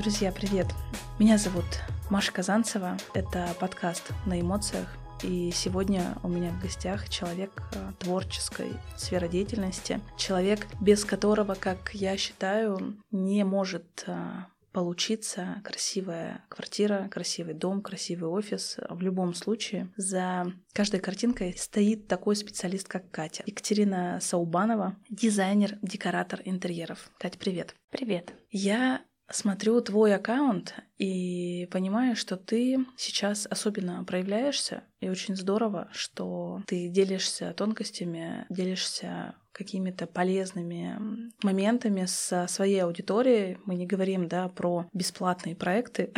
Друзья, привет! Меня зовут Маша Казанцева. Это подкаст «На эмоциях». И сегодня у меня в гостях человек э, творческой сферы деятельности, человек, без которого, как я считаю, не может э, получиться красивая квартира, красивый дом, красивый офис. В любом случае, за каждой картинкой стоит такой специалист, как Катя. Екатерина Саубанова, дизайнер, декоратор интерьеров. Катя, привет. Привет. Я смотрю твой аккаунт и понимаю, что ты сейчас особенно проявляешься, и очень здорово, что ты делишься тонкостями, делишься какими-то полезными моментами со своей аудиторией. Мы не говорим, да, про бесплатные проекты.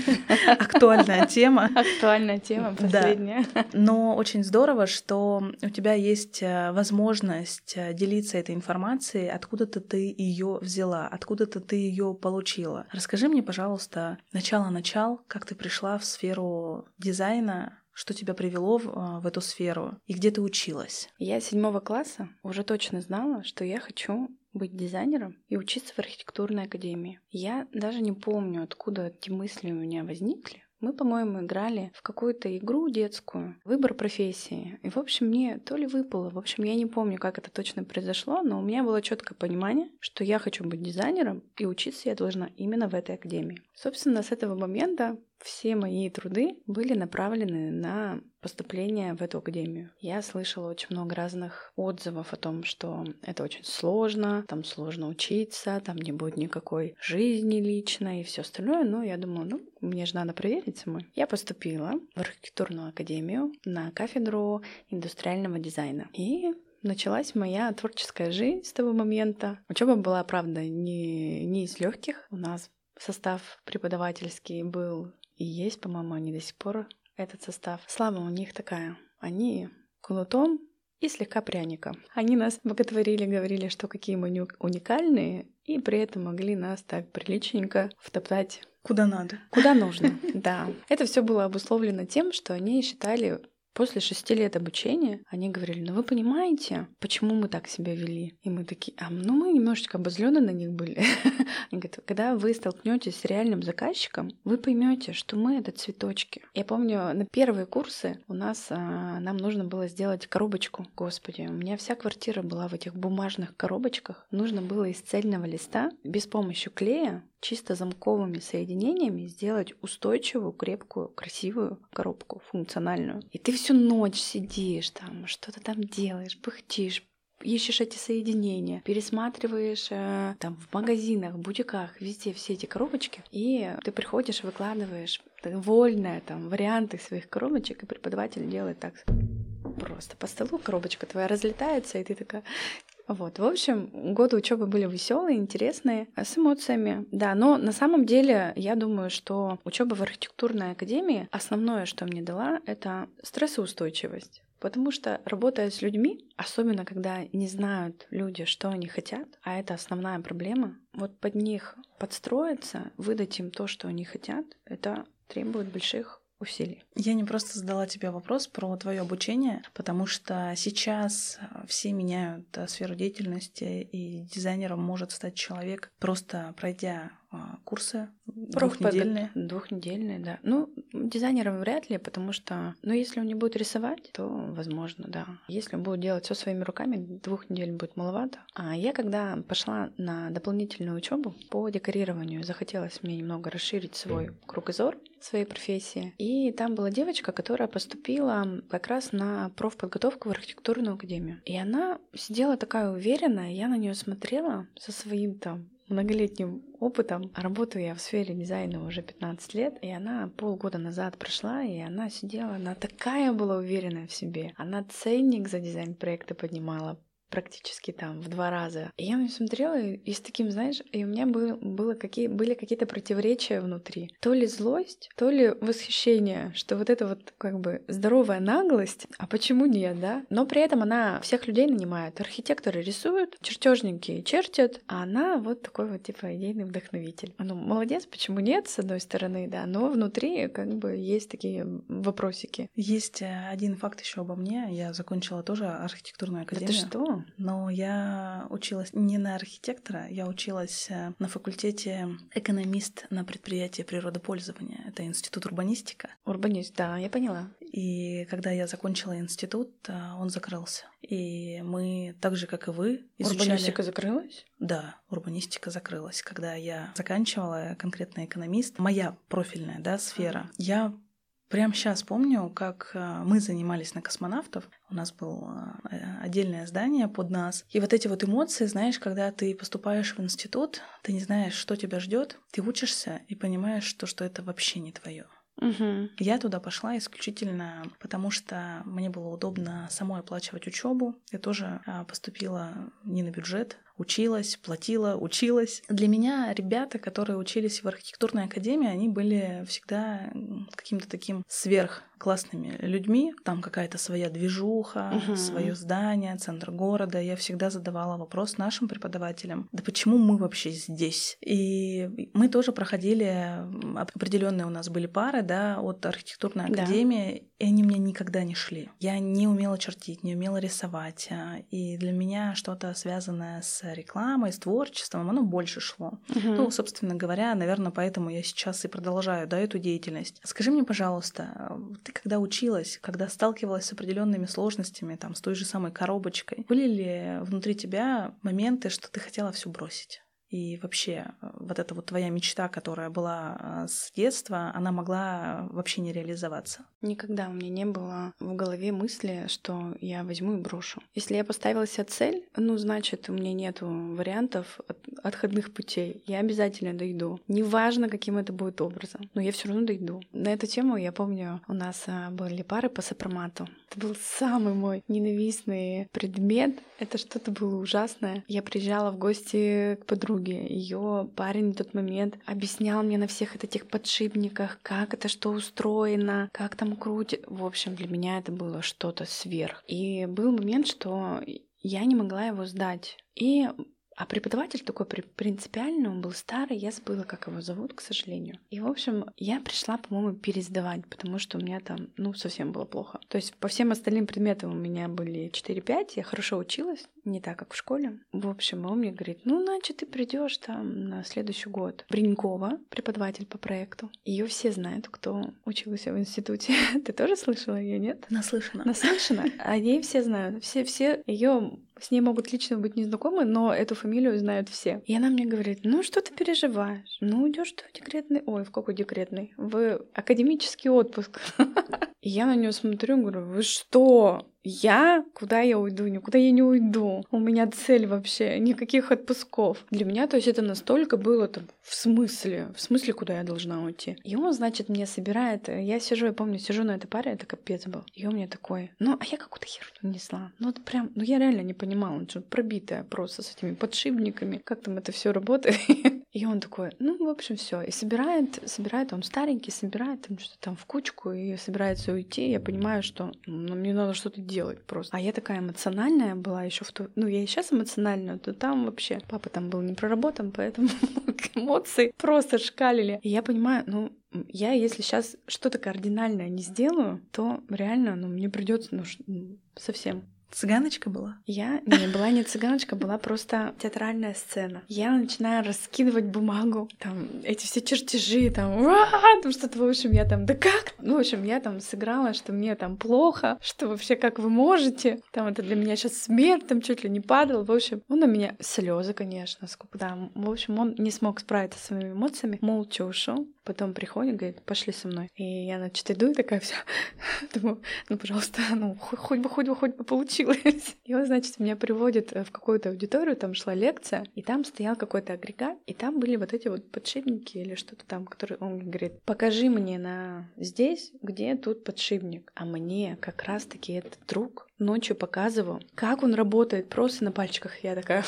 Актуальная тема. Актуальная тема, последняя. Но очень здорово, что у тебя есть э, возможность э, делиться этой информацией, откуда-то ты ее взяла, откуда-то ты ее получила. Расскажи мне, пожалуйста, начало-начал, как ты пришла в сферу дизайна, что тебя привело в, а, в эту сферу и где ты училась? Я седьмого класса уже точно знала, что я хочу быть дизайнером и учиться в архитектурной академии. Я даже не помню, откуда эти мысли у меня возникли. Мы, по-моему, играли в какую-то игру детскую, выбор профессии. И, в общем, мне то ли выпало, в общем, я не помню, как это точно произошло, но у меня было четкое понимание, что я хочу быть дизайнером, и учиться я должна именно в этой академии. Собственно, с этого момента все мои труды были направлены на поступление в эту академию. Я слышала очень много разных отзывов о том, что это очень сложно, там сложно учиться, там не будет никакой жизни личной и все остальное. Но я думала, ну, мне же надо проверить самой. Я поступила в архитектурную академию на кафедру индустриального дизайна. И началась моя творческая жизнь с того момента. Учеба была, правда, не, не из легких. У нас состав преподавательский был и есть, по-моему, они до сих пор этот состав. Слава у них такая. Они кнутом и слегка пряником. Они нас боготворили, говорили, что какие мы уникальные, и при этом могли нас так приличненько втоптать Куда надо. Куда нужно, да. Это все было обусловлено тем, что они считали После шести лет обучения они говорили, ну вы понимаете, почему мы так себя вели? И мы такие, а ну мы немножечко обозлены на них были. Они говорят, когда вы столкнетесь с реальным заказчиком, вы поймете, что мы это цветочки. Я помню, на первые курсы у нас а, нам нужно было сделать коробочку. Господи, у меня вся квартира была в этих бумажных коробочках. Нужно было из цельного листа без помощи клея чисто замковыми соединениями сделать устойчивую, крепкую, красивую коробку, функциональную. И ты всю ночь сидишь там, что-то там делаешь, пыхтишь, ищешь эти соединения, пересматриваешь э, там в магазинах, бутиках, везде все эти коробочки, и ты приходишь, выкладываешь вольные там варианты своих коробочек, и преподаватель делает так просто по столу коробочка твоя разлетается, и ты такая, вот, в общем, годы учебы были веселые, интересные, а с эмоциями. Да, но на самом деле я думаю, что учеба в архитектурной академии основное, что мне дала, это стрессоустойчивость. Потому что работая с людьми, особенно когда не знают люди, что они хотят, а это основная проблема, вот под них подстроиться, выдать им то, что они хотят, это требует больших усилий. Я не просто задала тебе вопрос про твое обучение, потому что сейчас все меняют сферу деятельности, и дизайнером может стать человек, просто пройдя а, курсы двухнедельные. Двухнедельные, да. Ну, дизайнером вряд ли, потому что, ну, если он не будет рисовать, то возможно, да. Если он будет делать все своими руками, двух недель будет маловато. А я, когда пошла на дополнительную учебу по декорированию, захотелось мне немного расширить свой кругозор своей профессии. И там была девочка, которая поступила как раз на профподготовку в архитектурную академию. И она сидела такая уверенная, я на нее смотрела со своим там многолетним опытом. Работаю я в сфере дизайна уже 15 лет, и она полгода назад прошла, и она сидела, она такая была уверенная в себе. Она ценник за дизайн проекта поднимала, практически там в два раза. И я на нее смотрела и, и с таким, знаешь, и у меня был, было какие, были какие-то противоречия внутри. То ли злость, то ли восхищение, что вот это вот как бы здоровая наглость, а почему нет, да? Но при этом она всех людей нанимает. Архитекторы рисуют, чертежники чертят, а она вот такой вот типа идейный вдохновитель. Ну, молодец, почему нет, с одной стороны, да, но внутри как бы есть такие вопросики. Есть э, один факт еще обо мне. Я закончила тоже архитектурную академию. Да ты что? Но я училась не на архитектора, я училась э, на факультете экономист на предприятии природопользования. Это институт урбанистика. Урбанист, да, я поняла. И когда я закончила институт, э, он закрылся. И мы, так же, как и вы, изучали... Урбанистика закрылась? Да, урбанистика закрылась. Когда я заканчивала конкретно экономист, моя профильная да, сфера, я Прямо сейчас помню, как э, мы занимались на космонавтов. У нас было э, отдельное здание под нас. И вот эти вот эмоции, знаешь, когда ты поступаешь в институт, ты не знаешь, что тебя ждет, ты учишься и понимаешь, что, что это вообще не твое. Угу. Я туда пошла исключительно потому, что мне было удобно самой оплачивать учебу. Я тоже а, поступила не на бюджет, училась, платила, училась. Для меня ребята, которые учились в архитектурной академии, они были всегда каким-то таким сверх классными людьми. Там какая-то своя движуха, угу. свое здание, центр города. Я всегда задавала вопрос нашим преподавателям, да почему мы вообще здесь? И мы тоже проходили, определенные у нас были пары, да, от архитектурной академии, да. и они мне никогда не шли. Я не умела чертить, не умела рисовать. А, и для меня что-то связанное с рекламой, с творчеством, оно больше шло. Угу. Ну, собственно говоря, наверное, поэтому я сейчас и продолжаю, да, эту деятельность. Скажи мне, пожалуйста, ты когда училась, когда сталкивалась с определенными сложностями, там, с той же самой коробочкой, были ли внутри тебя моменты, что ты хотела все бросить? И вообще, э, вот эта вот твоя мечта, которая была э, с детства, она могла вообще не реализоваться? Никогда у меня не было в голове мысли, что я возьму и брошу. Если я поставила себе цель, ну, значит, у меня нет вариантов отходных путей. Я обязательно дойду. Неважно, каким это будет образом, но я все равно дойду. На эту тему я помню, у нас э, были пары по сопромату. Это был самый мой ненавистный предмет. Это что-то было ужасное. Я приезжала в гости к подруге подруги. Ее парень в тот момент объяснял мне на всех этих подшипниках, как это что устроено, как там крутит. В общем, для меня это было что-то сверх. И был момент, что я не могла его сдать. И а преподаватель такой принципиальный, он был старый, я забыла, как его зовут, к сожалению. И, в общем, я пришла, по-моему, пересдавать, потому что у меня там, ну, совсем было плохо. То есть по всем остальным предметам у меня были 4-5, я хорошо училась, не так, как в школе. В общем, он мне говорит, ну, значит, ты придешь там на следующий год. Бринькова, преподаватель по проекту. Ее все знают, кто учился в институте. Ты тоже слышала ее, нет? Наслышана. Наслышана. А ей все знают. Все, все ее с ней могут лично быть незнакомы, но эту фамилию знают все. И она мне говорит, ну что ты переживаешь? Ну идешь ты в декретный... Ой, в какой декретный? В академический отпуск. И я на нее смотрю, говорю, вы что? Я? Куда я уйду? Никуда я не уйду. У меня цель вообще, никаких отпусков. Для меня, то есть это настолько было там, в смысле, в смысле, куда я должна уйти. И он, значит, мне собирает, я сижу, я помню, сижу на этой паре, это капец был. И он мне такой, ну, а я какую-то херню несла. Ну, это прям, ну, я реально не понимала, что пробитая просто с этими подшипниками, как там это все работает. И он такой, ну, в общем, все. И собирает, собирает, он старенький, собирает там что-то там в кучку и собирается уйти. Я понимаю, что ну, мне надо что-то делать просто. А я такая эмоциональная была еще в то... Ну, я и сейчас эмоциональная, то там вообще папа там был не проработан, поэтому эмоции просто шкалили. И я понимаю, ну, я если сейчас что-то кардинальное не сделаю, то реально, ну, мне придется ну, совсем Цыганочка была? Я не была не цыганочка, была просто театральная сцена. Я начинаю раскидывать бумагу, там эти все чертежи, там, там что-то, в общем, я там, да как? Ну, в общем, я там сыграла, что мне там плохо, что вообще как вы можете, там это для меня сейчас смерть, там чуть ли не падал, в общем, он на меня слезы, конечно, сколько, да, в общем, он не смог справиться с своими эмоциями, молча ушел, потом приходит, говорит, пошли со мной. И я, значит, иду и такая вся, думаю, ну, пожалуйста, ну, хоть бы, хоть бы, хоть бы получилось. И он, значит, меня приводит э, в какую-то аудиторию, там шла лекция, и там стоял какой-то агрегат, и там были вот эти вот подшипники или что-то там, которые он говорит, покажи мне на здесь, где тут подшипник. А мне как раз-таки этот друг ночью показывал, как он работает просто на пальчиках. Я такая,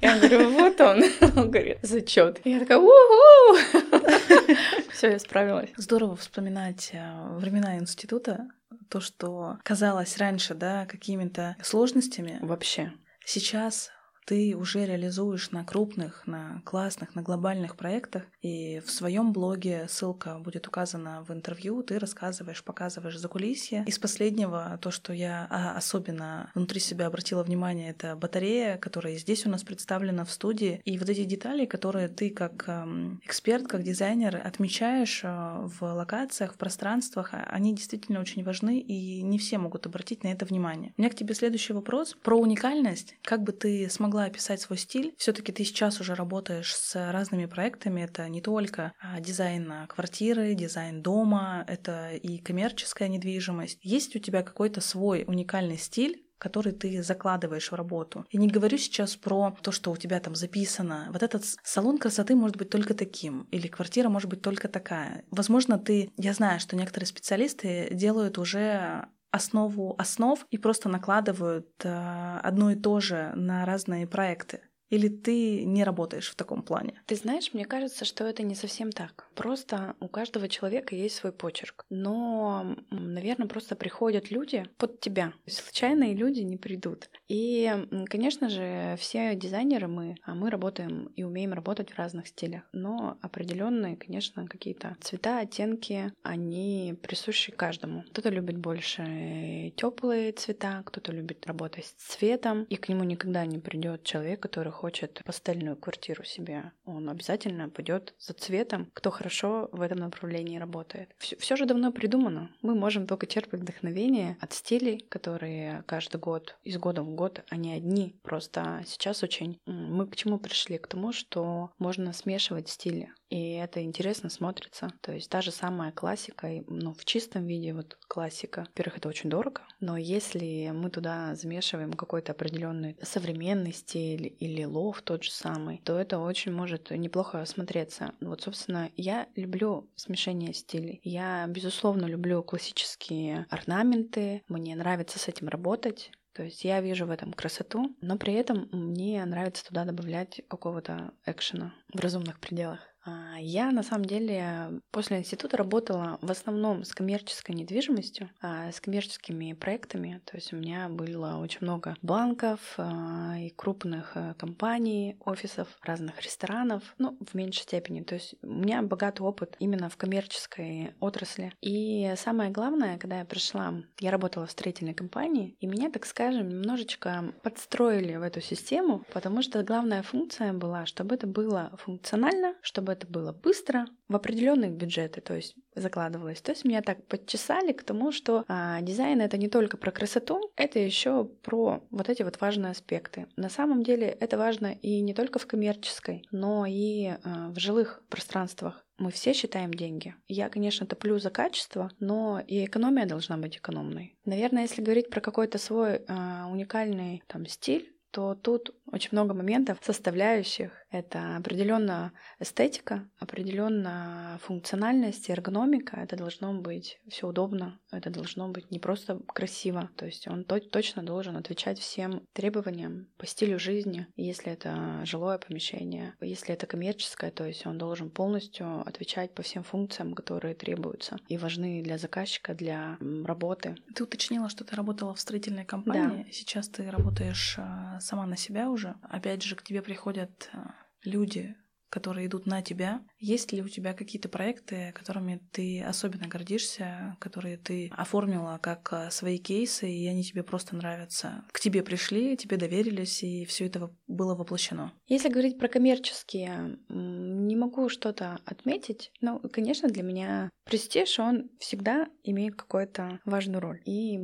я говорю, вот он. Он говорит, зачет. Я такая, уху! Все, я справилась. Здорово вспоминать э, времена института, то, что казалось раньше, да, какими-то сложностями. Вообще. Сейчас ты уже реализуешь на крупных, на классных, на глобальных проектах, и в своем блоге ссылка будет указана в интервью, ты рассказываешь, показываешь за кулисье. Из последнего, то, что я а, особенно внутри себя обратила внимание, это батарея, которая здесь у нас представлена в студии, и вот эти детали, которые ты как эм, эксперт, как дизайнер отмечаешь э, в локациях, в пространствах, а, они действительно очень важны, и не все могут обратить на это внимание. У меня к тебе следующий вопрос про уникальность. Как бы ты смогла описать свой стиль? все таки ты сейчас уже работаешь с разными проектами. Это не только а, дизайн квартиры, дизайн дома, это и коммерческая недвижимость. Есть у тебя какой-то свой уникальный стиль, который ты закладываешь в работу. Я не говорю сейчас про то, что у тебя там записано. Вот этот салон красоты может быть только таким, или квартира может быть только такая. Возможно, ты... Я знаю, что некоторые специалисты делают уже основу основ и просто накладывают э, одно и то же на разные проекты. Или ты не работаешь в таком плане? Ты знаешь, мне кажется, что это не совсем так. Просто у каждого человека есть свой почерк. Но, наверное, просто приходят люди под тебя. Случайные люди не придут. И, конечно же, все дизайнеры мы, а мы работаем и умеем работать в разных стилях. Но определенные, конечно, какие-то цвета, оттенки, они присущи каждому. Кто-то любит больше теплые цвета, кто-то любит работать с цветом, и к нему никогда не придет человек, который хочет пастельную квартиру себе, он обязательно пойдет за цветом, кто хорошо в этом направлении работает. Все, же давно придумано. Мы можем только черпать вдохновение от стилей, которые каждый год, из года в год, они одни. Просто сейчас очень мы к чему пришли? К тому, что можно смешивать стили. И это интересно смотрится. То есть та же самая классика, ну, в чистом виде вот классика. Во-первых, это очень дорого, но если мы туда замешиваем какой-то определенный современный стиль или лов тот же самый, то это очень может неплохо смотреться. Вот, собственно, я люблю смешение стилей. Я, безусловно, люблю классические орнаменты. Мне нравится с этим работать. То есть я вижу в этом красоту, но при этом мне нравится туда добавлять какого-то экшена в разумных пределах. А, я на самом деле после института работала в основном с коммерческой недвижимостью, а, с коммерческими проектами. То есть у меня было очень много банков а, и крупных э, компаний, офисов, разных ресторанов, ну, в меньшей степени. То есть у меня богатый опыт именно в коммерческой отрасли. И самое главное, когда я пришла, я работала в строительной компании, и меня, так скажем, немножечко подстроили в эту систему, потому что главная функция была, чтобы это было функционально, чтобы это было быстро, в определенные бюджеты, то есть закладывалось. То есть меня так подчесали к тому, что а, дизайн это не только про красоту, это еще про вот эти вот важные аспекты. На самом деле это важно и не только в коммерческой, но и а, в жилых пространствах. Мы все считаем деньги. Я, конечно, топлю за качество, но и экономия должна быть экономной. Наверное, если говорить про какой-то свой э, уникальный там стиль, то тут очень много моментов, составляющих. Это определенно эстетика, определенно функциональность, эргономика. Это должно быть все удобно, это должно быть не просто красиво. То есть он точно должен отвечать всем требованиям по стилю жизни. Если это жилое помещение, если это коммерческое, то есть он должен полностью отвечать по всем функциям, которые требуются и важны для заказчика, для работы. Ты уточнила, что ты работала в строительной компании. Да. Сейчас ты работаешь а, сама на себя уже. Опять же, к тебе приходят э, люди, которые идут на тебя. Есть ли у тебя какие-то проекты, которыми ты особенно гордишься, которые ты оформила как э, свои кейсы, и они тебе просто нравятся? К тебе пришли, тебе доверились, и все это было воплощено. Если говорить про коммерческие, не могу что-то отметить, но, конечно, для меня престиж, он всегда имеет какую-то важную роль. И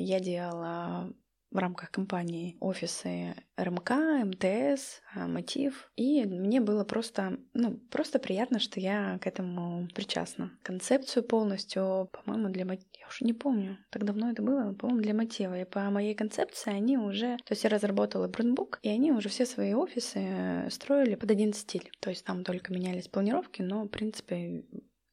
я делала в рамках компании офисы РМК, МТС, а, Мотив. И мне было просто, ну, просто приятно, что я к этому причастна. Концепцию полностью, по-моему, для Мотива, я уже не помню, так давно это было, по-моему, для Мотива. И по моей концепции они уже, то есть я разработала брендбук, и они уже все свои офисы э, строили под один стиль. То есть там только менялись планировки, но, в принципе,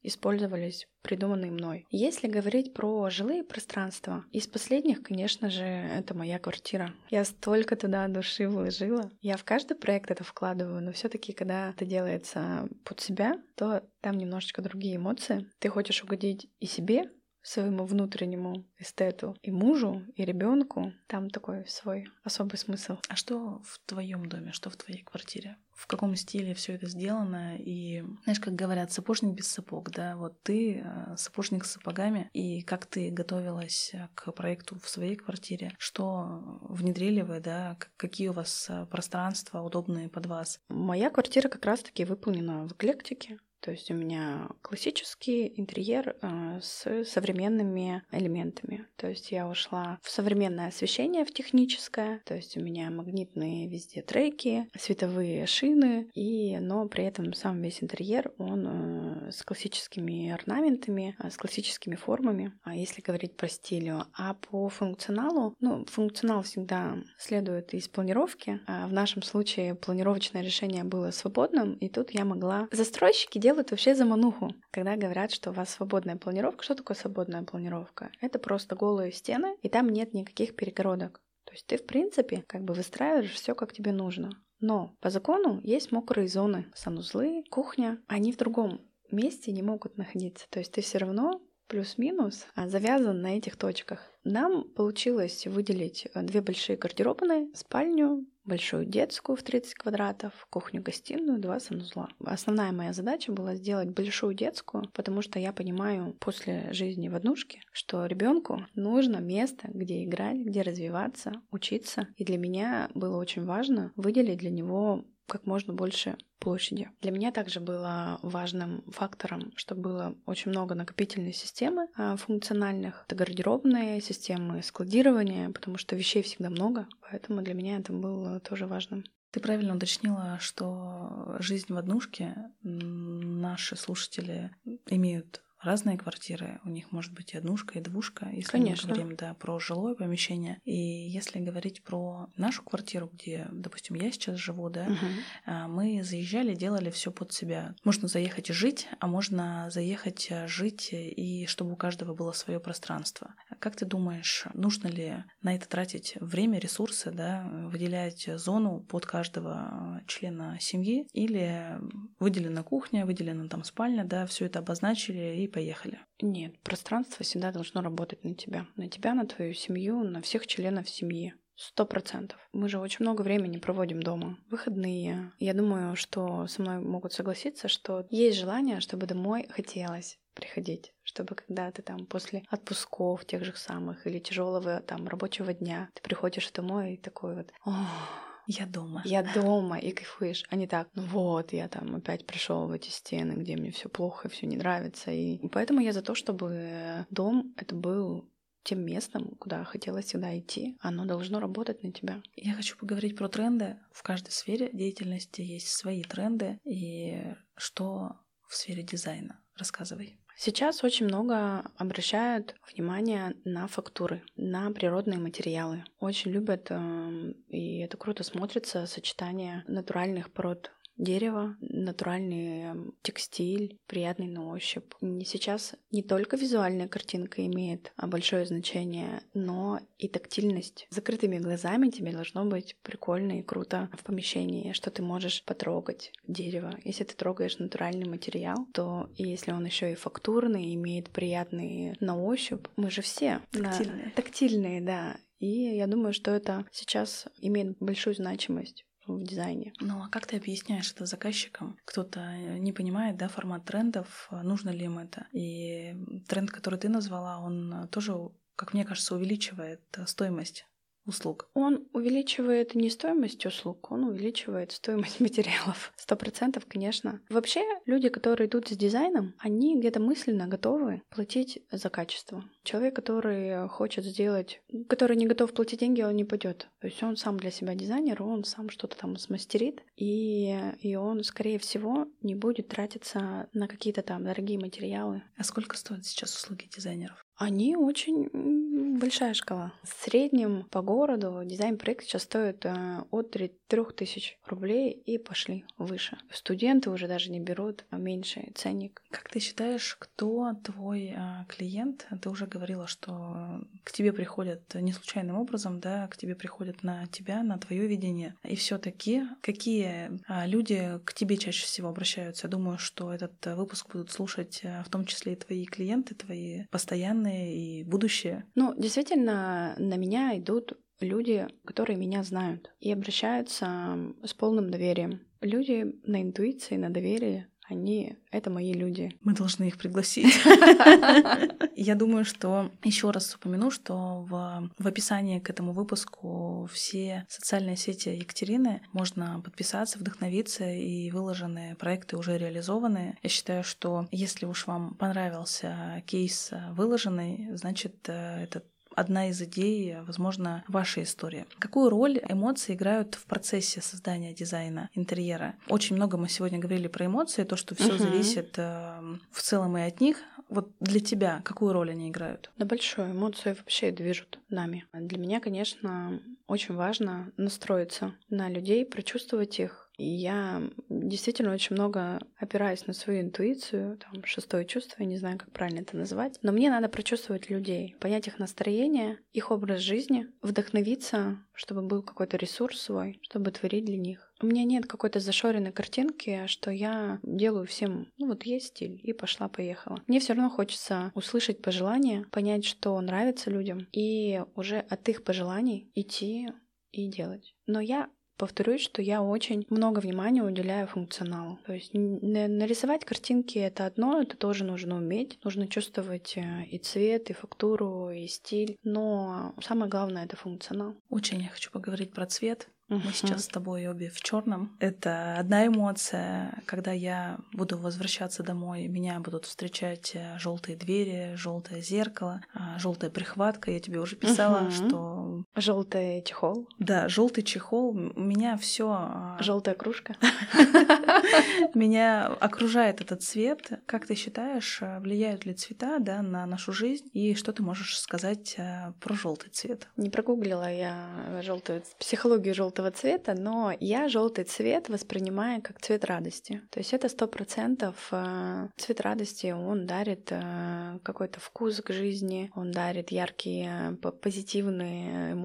использовались придуманные мной. Если говорить про жилые пространства, из последних, конечно же, это моя квартира. Я столько туда души вложила. Я в каждый проект это вкладываю, но все таки когда это делается под себя, то там немножечко другие эмоции. Ты хочешь угодить и себе, своему внутреннему эстету и мужу, и ребенку. Там такой свой особый смысл. А что в твоем доме, что в твоей квартире? В каком стиле все это сделано? И знаешь, как говорят, сапожник без сапог, да? Вот ты э, сапожник с сапогами, и как ты готовилась к проекту в своей квартире? Что внедрили вы, да? Какие у вас э, пространства удобные под вас? Моя квартира как раз-таки выполнена в эклектике. То есть у меня классический интерьер э, с современными элементами. То есть я ушла в современное освещение, в техническое. То есть у меня магнитные везде треки, световые шины, и, но при этом сам весь интерьер, он э, с классическими орнаментами, э, с классическими формами, а если говорить про стиль. А по функционалу, ну, функционал всегда следует из планировки. А в нашем случае планировочное решение было свободным, и тут я могла... Застройщики делают делают вообще замануху. Когда говорят, что у вас свободная планировка, что такое свободная планировка? Это просто голые стены, и там нет никаких перегородок. То есть ты, в принципе, как бы выстраиваешь все, как тебе нужно. Но по закону есть мокрые зоны, санузлы, кухня. Они в другом месте не могут находиться. То есть ты все равно плюс-минус а, завязан на этих точках. Нам получилось выделить э, две большие гардеробные, спальню, большую детскую в 30 квадратов, кухню-гостиную, два санузла. Основная моя задача была сделать большую детскую, потому что я понимаю после жизни в однушке, что ребенку нужно место, где играть, где развиваться, учиться. И для меня было очень важно выделить для него как можно больше площади. Для меня также было важным фактором, что было очень много накопительной системы а, функциональных. Это гардеробные системы складирования, потому что вещей всегда много, поэтому для меня это было тоже важным. Ты правильно уточнила, что жизнь в однушке наши слушатели имеют разные квартиры, у них может быть и однушка, и двушка, если Конечно. мы говорим да, про жилое помещение. И если говорить про нашу квартиру, где, допустим, я сейчас живу, да, угу. мы заезжали, делали все под себя. Можно заехать и жить, а можно заехать а, жить и чтобы у каждого было свое пространство. Как ты думаешь, нужно ли на это тратить время, ресурсы, да, выделять зону под каждого члена семьи или выделена кухня, выделена там спальня, да, все это обозначили и поехали. Нет, пространство всегда должно работать на тебя. На тебя, на твою семью, на всех членов семьи. Сто процентов. Мы же очень много времени проводим дома. Выходные. Я думаю, что со мной могут согласиться, что есть желание, чтобы домой хотелось приходить, чтобы когда ты там после отпусков тех же самых или тяжелого там рабочего дня ты приходишь домой и такой вот, я дома. Я дома и кайфуешь. А не так, ну вот, я там опять пришел в эти стены, где мне все плохо, все не нравится. И поэтому я за то, чтобы дом это был тем местом, куда хотелось всегда идти. Оно должно работать на тебя. Я хочу поговорить про тренды. В каждой сфере деятельности есть свои тренды. И что в сфере дизайна? Рассказывай. Сейчас очень много обращают внимание на фактуры, на природные материалы. Очень любят, эм, и это круто смотрится, сочетание натуральных пород дерево, натуральный текстиль, приятный на ощупь. Сейчас не только визуальная картинка имеет а, большое значение, но и тактильность. Закрытыми глазами тебе должно быть прикольно и круто в помещении, что ты можешь потрогать дерево. Если ты трогаешь натуральный материал, то если он еще и фактурный, имеет приятный на ощупь, мы же все тактильные. Да, тактильные, да. И я думаю, что это сейчас имеет большую значимость в дизайне. Ну а как ты объясняешь это заказчикам? Кто-то не понимает, да, формат трендов, нужно ли им это. И тренд, который ты назвала, он тоже, как мне кажется, увеличивает стоимость услуг? Он увеличивает не стоимость услуг, он увеличивает стоимость материалов. Сто процентов, конечно. Вообще, люди, которые идут с дизайном, они где-то мысленно готовы платить за качество. Человек, который хочет сделать, который не готов платить деньги, он не пойдет. То есть он сам для себя дизайнер, он сам что-то там смастерит, и, и он, скорее всего, не будет тратиться на какие-то там дорогие материалы. А сколько стоят сейчас услуги дизайнеров? Они очень большая шкала. В среднем по городу дизайн-проект сейчас стоит э, от 3000 рублей и пошли выше. Студенты уже даже не берут а меньше ценник. Как ты считаешь, кто твой а, клиент? Ты уже говорила, что к тебе приходят не случайным образом, да, к тебе приходят на тебя, на твое видение. И все-таки какие а, люди к тебе чаще всего обращаются? Я думаю, что этот выпуск будут слушать а, в том числе и твои клиенты, твои постоянные и будущие. Ну, действительно, на меня идут люди, которые меня знают и обращаются с полным доверием. Люди на интуиции, на доверии, они — это мои люди. Мы должны их пригласить. Я думаю, что еще раз упомяну, что в, в описании к этому выпуску все социальные сети Екатерины можно подписаться, вдохновиться, и выложенные проекты уже реализованы. Я считаю, что если уж вам понравился кейс выложенный, значит, э, этот одна из идей, возможно, вашей истории. Какую роль эмоции играют в процессе создания дизайна интерьера? Очень много мы сегодня говорили про эмоции, то, что все uh-huh. зависит э, в целом и от них. Вот для тебя какую роль они играют? Да большую. Эмоции вообще движут нами. Для меня, конечно, очень важно настроиться на людей, прочувствовать их, и я действительно очень много опираюсь на свою интуицию, там, шестое чувство, я не знаю, как правильно это назвать. Но мне надо прочувствовать людей, понять их настроение, их образ жизни, вдохновиться, чтобы был какой-то ресурс свой, чтобы творить для них. У меня нет какой-то зашоренной картинки, что я делаю всем, ну вот есть стиль, и пошла-поехала. Мне все равно хочется услышать пожелания, понять, что нравится людям, и уже от их пожеланий идти и делать. Но я повторюсь, что я очень много внимания уделяю функционалу. То есть нарисовать картинки — это одно, это тоже нужно уметь. Нужно чувствовать э, и цвет, и фактуру, и стиль. Но самое главное — это функционал. Очень я хочу поговорить про цвет. Мы сейчас с тобой обе в черном. Это одна эмоция. Когда я буду возвращаться домой, меня будут встречать э, желтые двери, желтое зеркало, а, желтая прихватка. Я тебе уже писала, что желтый чехол. Да, желтый чехол. Меня все. А, Желтая кружка. Меня окружает этот цвет. Как ты считаешь, э, влияют ли цвета да, на нашу жизнь? И что ты можешь сказать э, про желтый цвет? Не прогуглила я желтую психологию желтого цвета, но я желтый цвет воспринимаю как цвет радости. То есть это сто процентов э, цвет радости, он дарит какой-то вкус к жизни, он дарит яркие позитивные эмоции.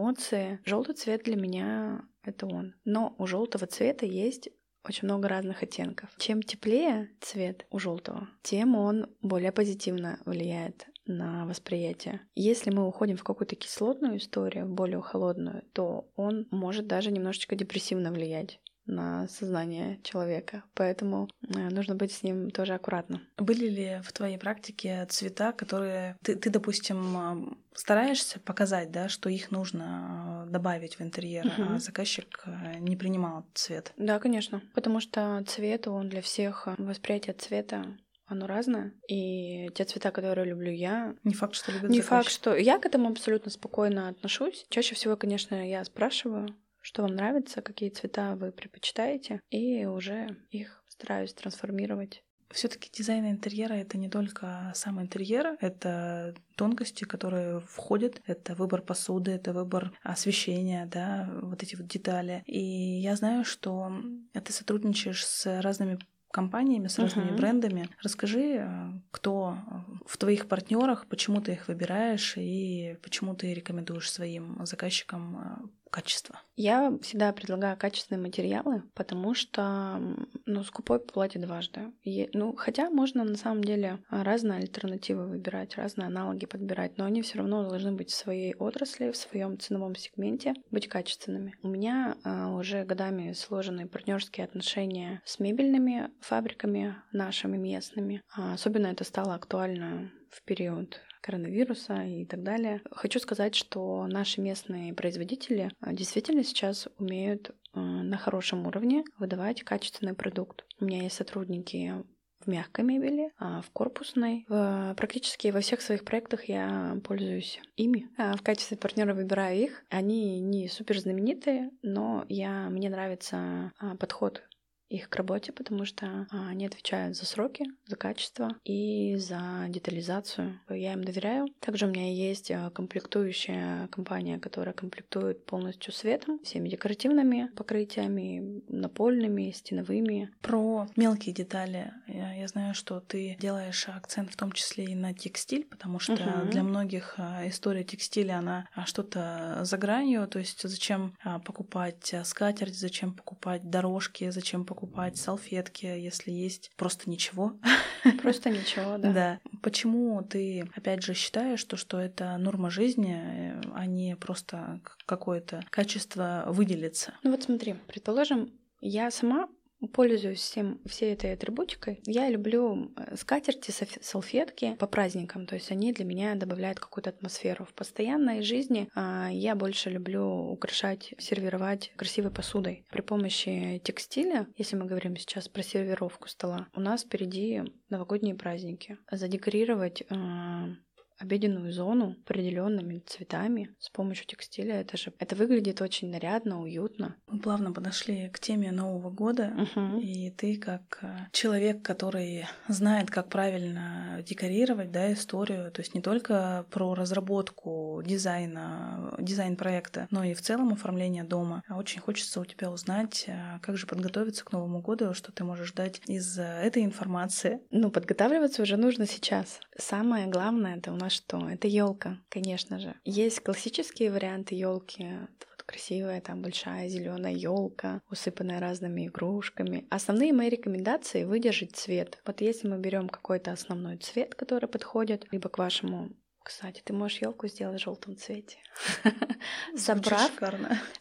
Желтый цвет для меня это он. Но у желтого цвета есть очень много разных оттенков. Чем теплее цвет у желтого, тем он более позитивно влияет на восприятие. Если мы уходим в какую-то кислотную историю, более холодную, то он может даже немножечко депрессивно влиять на сознание человека. Поэтому э, нужно быть с ним тоже аккуратным. Были ли в твоей практике цвета, которые ты, ты допустим, стараешься показать, да, что их нужно э, добавить в интерьер, угу. а заказчик э, не принимал цвет? Да, конечно. Потому что цвет, он для всех восприятие цвета оно разное. И те цвета, которые люблю я... Не факт, что любят Не факт, что... Я к этому абсолютно спокойно отношусь. Чаще всего, конечно, я спрашиваю, что вам нравится, какие цвета вы предпочитаете, и уже их стараюсь трансформировать. Все-таки дизайн интерьера это не только сам интерьер, это тонкости, которые входят, это выбор посуды, это выбор освещения, да, вот эти вот детали. И я знаю, что ты сотрудничаешь с разными компаниями, с разными uh-huh. брендами. Расскажи, кто в твоих партнерах, почему ты их выбираешь и почему ты рекомендуешь своим заказчикам качество? Я всегда предлагаю качественные материалы, потому что ну, скупой платит дважды. И, ну, хотя можно на самом деле разные альтернативы выбирать, разные аналоги подбирать, но они все равно должны быть в своей отрасли, в своем ценовом сегменте, быть качественными. У меня а, уже годами сложены партнерские отношения с мебельными фабриками нашими местными. А, особенно это стало актуально в период коронавируса и так далее. Хочу сказать, что наши местные производители а, действительно сейчас умеют а, на хорошем уровне выдавать качественный продукт. У меня есть сотрудники в мягкой мебели, а в корпусной. В, практически во всех своих проектах я пользуюсь ими. А в качестве партнера выбираю их. Они не супер знаменитые, но я, мне нравится подход их к работе, потому что а, они отвечают за сроки, за качество и за детализацию. Я им доверяю. Также у меня есть а, комплектующая компания, которая комплектует полностью светом, всеми декоративными покрытиями, напольными, стеновыми. Про мелкие детали. Я, я знаю, что ты делаешь акцент в том числе и на текстиль, потому что uh-huh. для многих а, история текстиля, она что-то за гранью, то есть зачем покупать скатерть, зачем покупать дорожки, зачем покупать покупать салфетки, если есть просто ничего. Просто ничего, да. Да. Почему ты, опять же, считаешь, что, что это норма жизни, а не просто какое-то качество выделиться? Ну вот смотри, предположим, я сама пользуюсь всем, всей этой атрибутикой. Я люблю э, скатерти, салфетки по праздникам, то есть они для меня добавляют какую-то атмосферу. В постоянной жизни а, я больше люблю украшать, сервировать красивой посудой. При помощи текстиля, если мы говорим сейчас про сервировку стола, у нас впереди новогодние праздники. Задекорировать а, обеденную зону определенными цветами с помощью текстиля. Это же это выглядит очень нарядно, уютно. Мы плавно подошли к теме Нового года, угу. и ты как э, человек, который знает, как правильно декорировать, да, историю, то есть не только про разработку дизайна, дизайн проекта, но и в целом оформление дома. Очень хочется у тебя узнать, э, как же подготовиться к Новому году, что ты можешь дать из этой информации. Ну, подготавливаться уже нужно сейчас. Самое главное это у нас что? Это елка, конечно же. Есть классические варианты елки, вот красивая там большая зеленая елка, усыпанная разными игрушками. Основные мои рекомендации выдержать цвет. Вот если мы берем какой-то основной цвет, который подходит либо к вашему кстати, ты можешь елку сделать в желтом цвете. Собрав,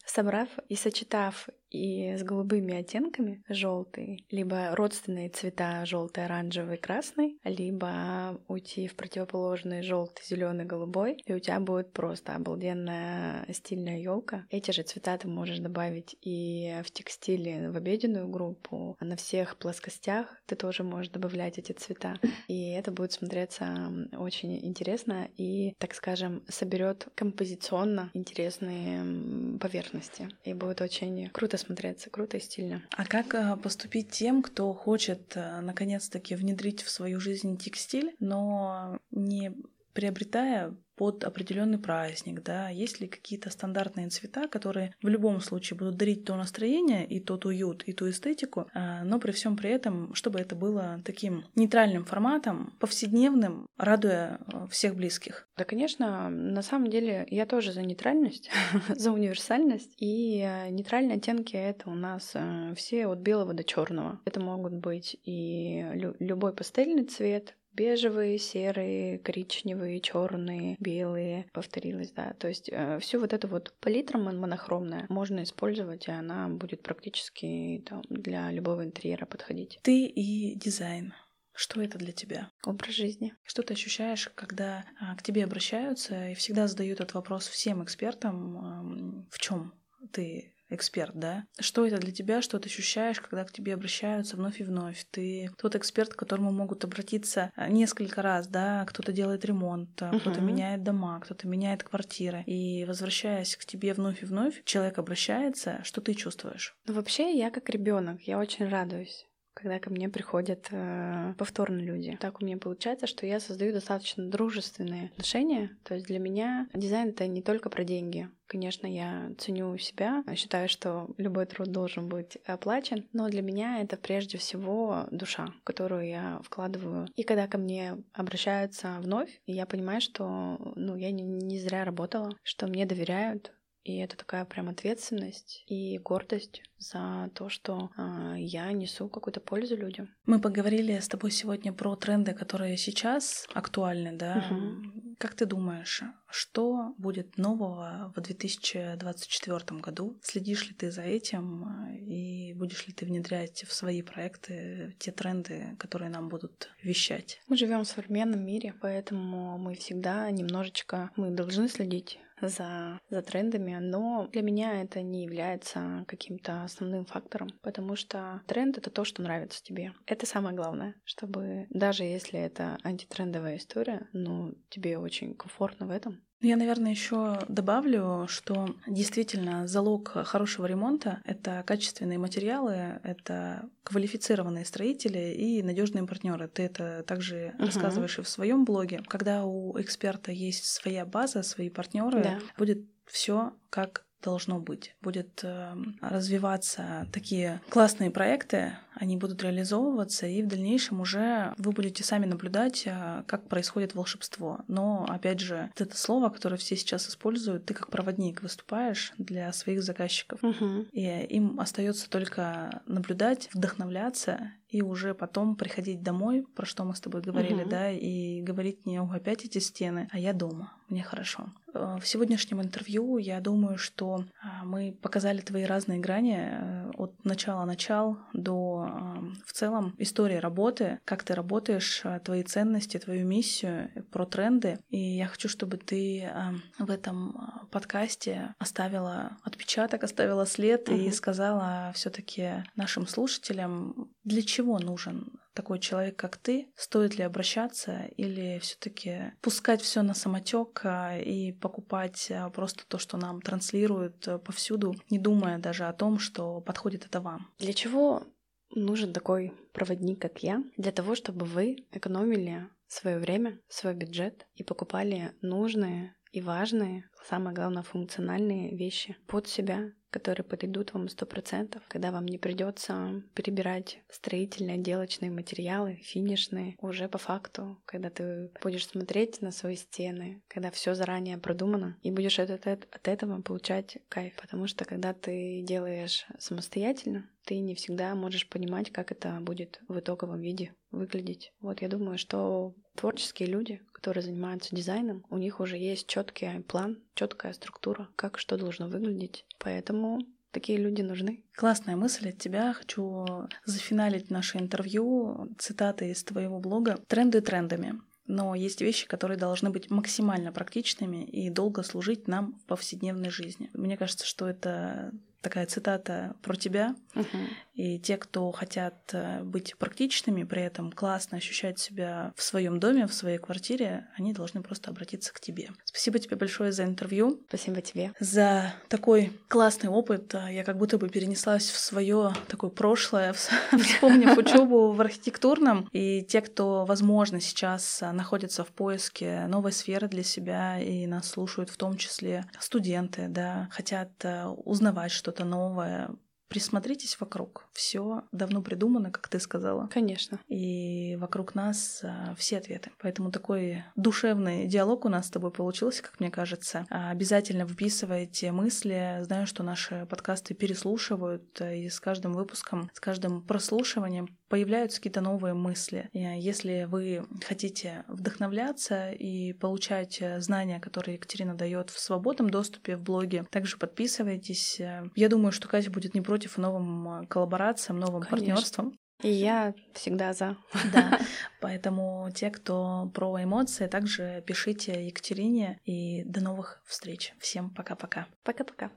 собрав и сочетав и с голубыми оттенками желтый, либо родственные цвета желтый, оранжевый, красный, либо уйти в противоположный желтый, зеленый, голубой, и у тебя будет просто обалденная стильная елка. Эти же цвета ты можешь добавить и в текстиле в обеденную группу, а на всех плоскостях ты тоже можешь добавлять эти цвета. И это будет смотреться очень интересно и, так скажем, соберет композиционно интересные поверхности. И будет очень круто круто смотреться, круто и стильно. А как э, поступить тем, кто хочет э, наконец-таки внедрить в свою жизнь текстиль, но не приобретая под определенный праздник, да, есть ли какие-то стандартные цвета, которые в любом случае будут дарить то настроение и тот уют, и ту эстетику, а, но при всем при этом, чтобы это было таким нейтральным форматом, повседневным, радуя э, всех близких. Да, конечно, на самом деле я тоже за нейтральность, за универсальность, и э, нейтральные оттенки это у нас э, все от белого до черного. Это могут быть и любой пастельный цвет, бежевые, серые, коричневые, черные, белые, повторилось, да. То есть э, всю вот эту вот палитра монохромная можно использовать, и она будет практически там, для любого интерьера подходить. Ты и дизайн. Что это для тебя? Образ жизни. Что ты ощущаешь, когда а, к тебе обращаются и всегда задают этот вопрос всем экспертам, в чем ты эксперт, да? Что это для тебя, что ты ощущаешь, когда к тебе обращаются вновь и вновь? Ты тот эксперт, к которому могут обратиться а, несколько раз, да? Кто-то делает ремонт, uh-huh. кто-то меняет дома, кто-то меняет квартиры. И возвращаясь к тебе вновь и вновь, человек обращается, что ты чувствуешь? Ну, вообще, я как ребенок, я очень радуюсь когда ко мне приходят э, повторно люди. Так у меня получается, что я создаю достаточно дружественные отношения. То есть для меня дизайн это не только про деньги. Конечно, я ценю себя, считаю, что любой труд должен быть оплачен, но для меня это прежде всего душа, которую я вкладываю. И когда ко мне обращаются вновь, я понимаю, что ну, я не, не зря работала, что мне доверяют, и это такая прям ответственность и гордость за то, что э, я несу какую-то пользу людям. Мы поговорили с тобой сегодня про тренды, которые сейчас актуальны, да? Угу. Как ты думаешь, что будет нового в 2024 году? Следишь ли ты за этим и будешь ли ты внедрять в свои проекты те тренды, которые нам будут вещать? Мы живем в современном мире, поэтому мы всегда немножечко мы должны следить за, за трендами, но для меня это не является каким-то основным фактором, потому что тренд — это то, что нравится тебе. Это самое главное, чтобы даже если это антитрендовая история, ну, тебе очень комфортно в этом, я, наверное, еще добавлю, что действительно залог хорошего ремонта — это качественные материалы, это квалифицированные строители и надежные партнеры. Ты это также uh-huh. рассказываешь и в своем блоге. Когда у эксперта есть своя база, свои партнеры, да. будет все как должно быть. Будет э, развиваться такие классные проекты, они будут реализовываться, и в дальнейшем уже вы будете сами наблюдать, э, как происходит волшебство. Но, опять же, это слово, которое все сейчас используют, ты как проводник выступаешь для своих заказчиков, угу. и им остается только наблюдать, вдохновляться и уже потом приходить домой, про что мы с тобой говорили, угу. да, и говорить не опять эти стены, а я дома, мне хорошо. Э, в сегодняшнем интервью я думаю, что а, мы показали твои разные грани э, от начала-начал до в целом истории работы, как ты работаешь, э, твои ценности, твою миссию, про тренды. И я хочу, чтобы ты в этом подкасте оставила отпечаток, оставила след угу. и сказала все-таки нашим слушателям, для чего нужен такой человек, как ты, стоит ли обращаться или все-таки пускать все на самотек а, и покупать а, просто то, что нам транслируют а, повсюду, не думая даже о том, что подходит это вам. Для чего нужен такой проводник, как я? Для того, чтобы вы экономили свое время, свой бюджет и покупали нужные и важные, самое главное, функциональные вещи под себя, которые подойдут вам сто процентов, когда вам не придется перебирать строительные, отделочные материалы, финишные, уже по факту, когда ты будешь смотреть на свои стены, когда все заранее продумано, и будешь от, от, от этого получать кайф. Потому что когда ты делаешь самостоятельно, ты не всегда можешь понимать, как это будет в итоговом виде выглядеть. Вот я думаю, что творческие люди, которые занимаются дизайном, у них уже есть четкий план, четкая структура, как что должно выглядеть. Поэтому такие люди нужны. Классная мысль от тебя. Хочу зафиналить наше интервью цитатой из твоего блога «Тренды трендами». Но есть вещи, которые должны быть максимально практичными и долго служить нам в повседневной жизни. Мне кажется, что это такая цитата про тебя. Uh-huh. И те, кто хотят э, быть практичными, при этом классно ощущать себя в своем доме, в своей квартире, они должны просто обратиться к тебе. Спасибо тебе большое за интервью. Спасибо тебе. За такой классный опыт. Я как будто бы перенеслась в свое такое прошлое, вспомнив учебу в архитектурном. И те, кто, возможно, сейчас находится в поиске новой сферы для себя и нас слушают в том числе студенты, да, хотят э, узнавать что-то новое, присмотритесь вокруг. Все давно придумано, как ты сказала. Конечно. И вокруг нас а, все ответы. Поэтому такой душевный диалог у нас с тобой получился, как мне кажется. А, обязательно вписывайте мысли. Знаю, что наши подкасты переслушивают, а, и с каждым выпуском, с каждым прослушиванием появляются какие-то новые мысли. И если вы хотите вдохновляться и получать знания, которые Екатерина дает в свободном доступе в блоге, также подписывайтесь. Я думаю, что Катя будет не против против новым коллаборациям, новым Конечно. партнерствам. И я всегда за. Да, поэтому те, кто про эмоции, также пишите Екатерине. И до новых встреч. Всем пока-пока. Пока-пока.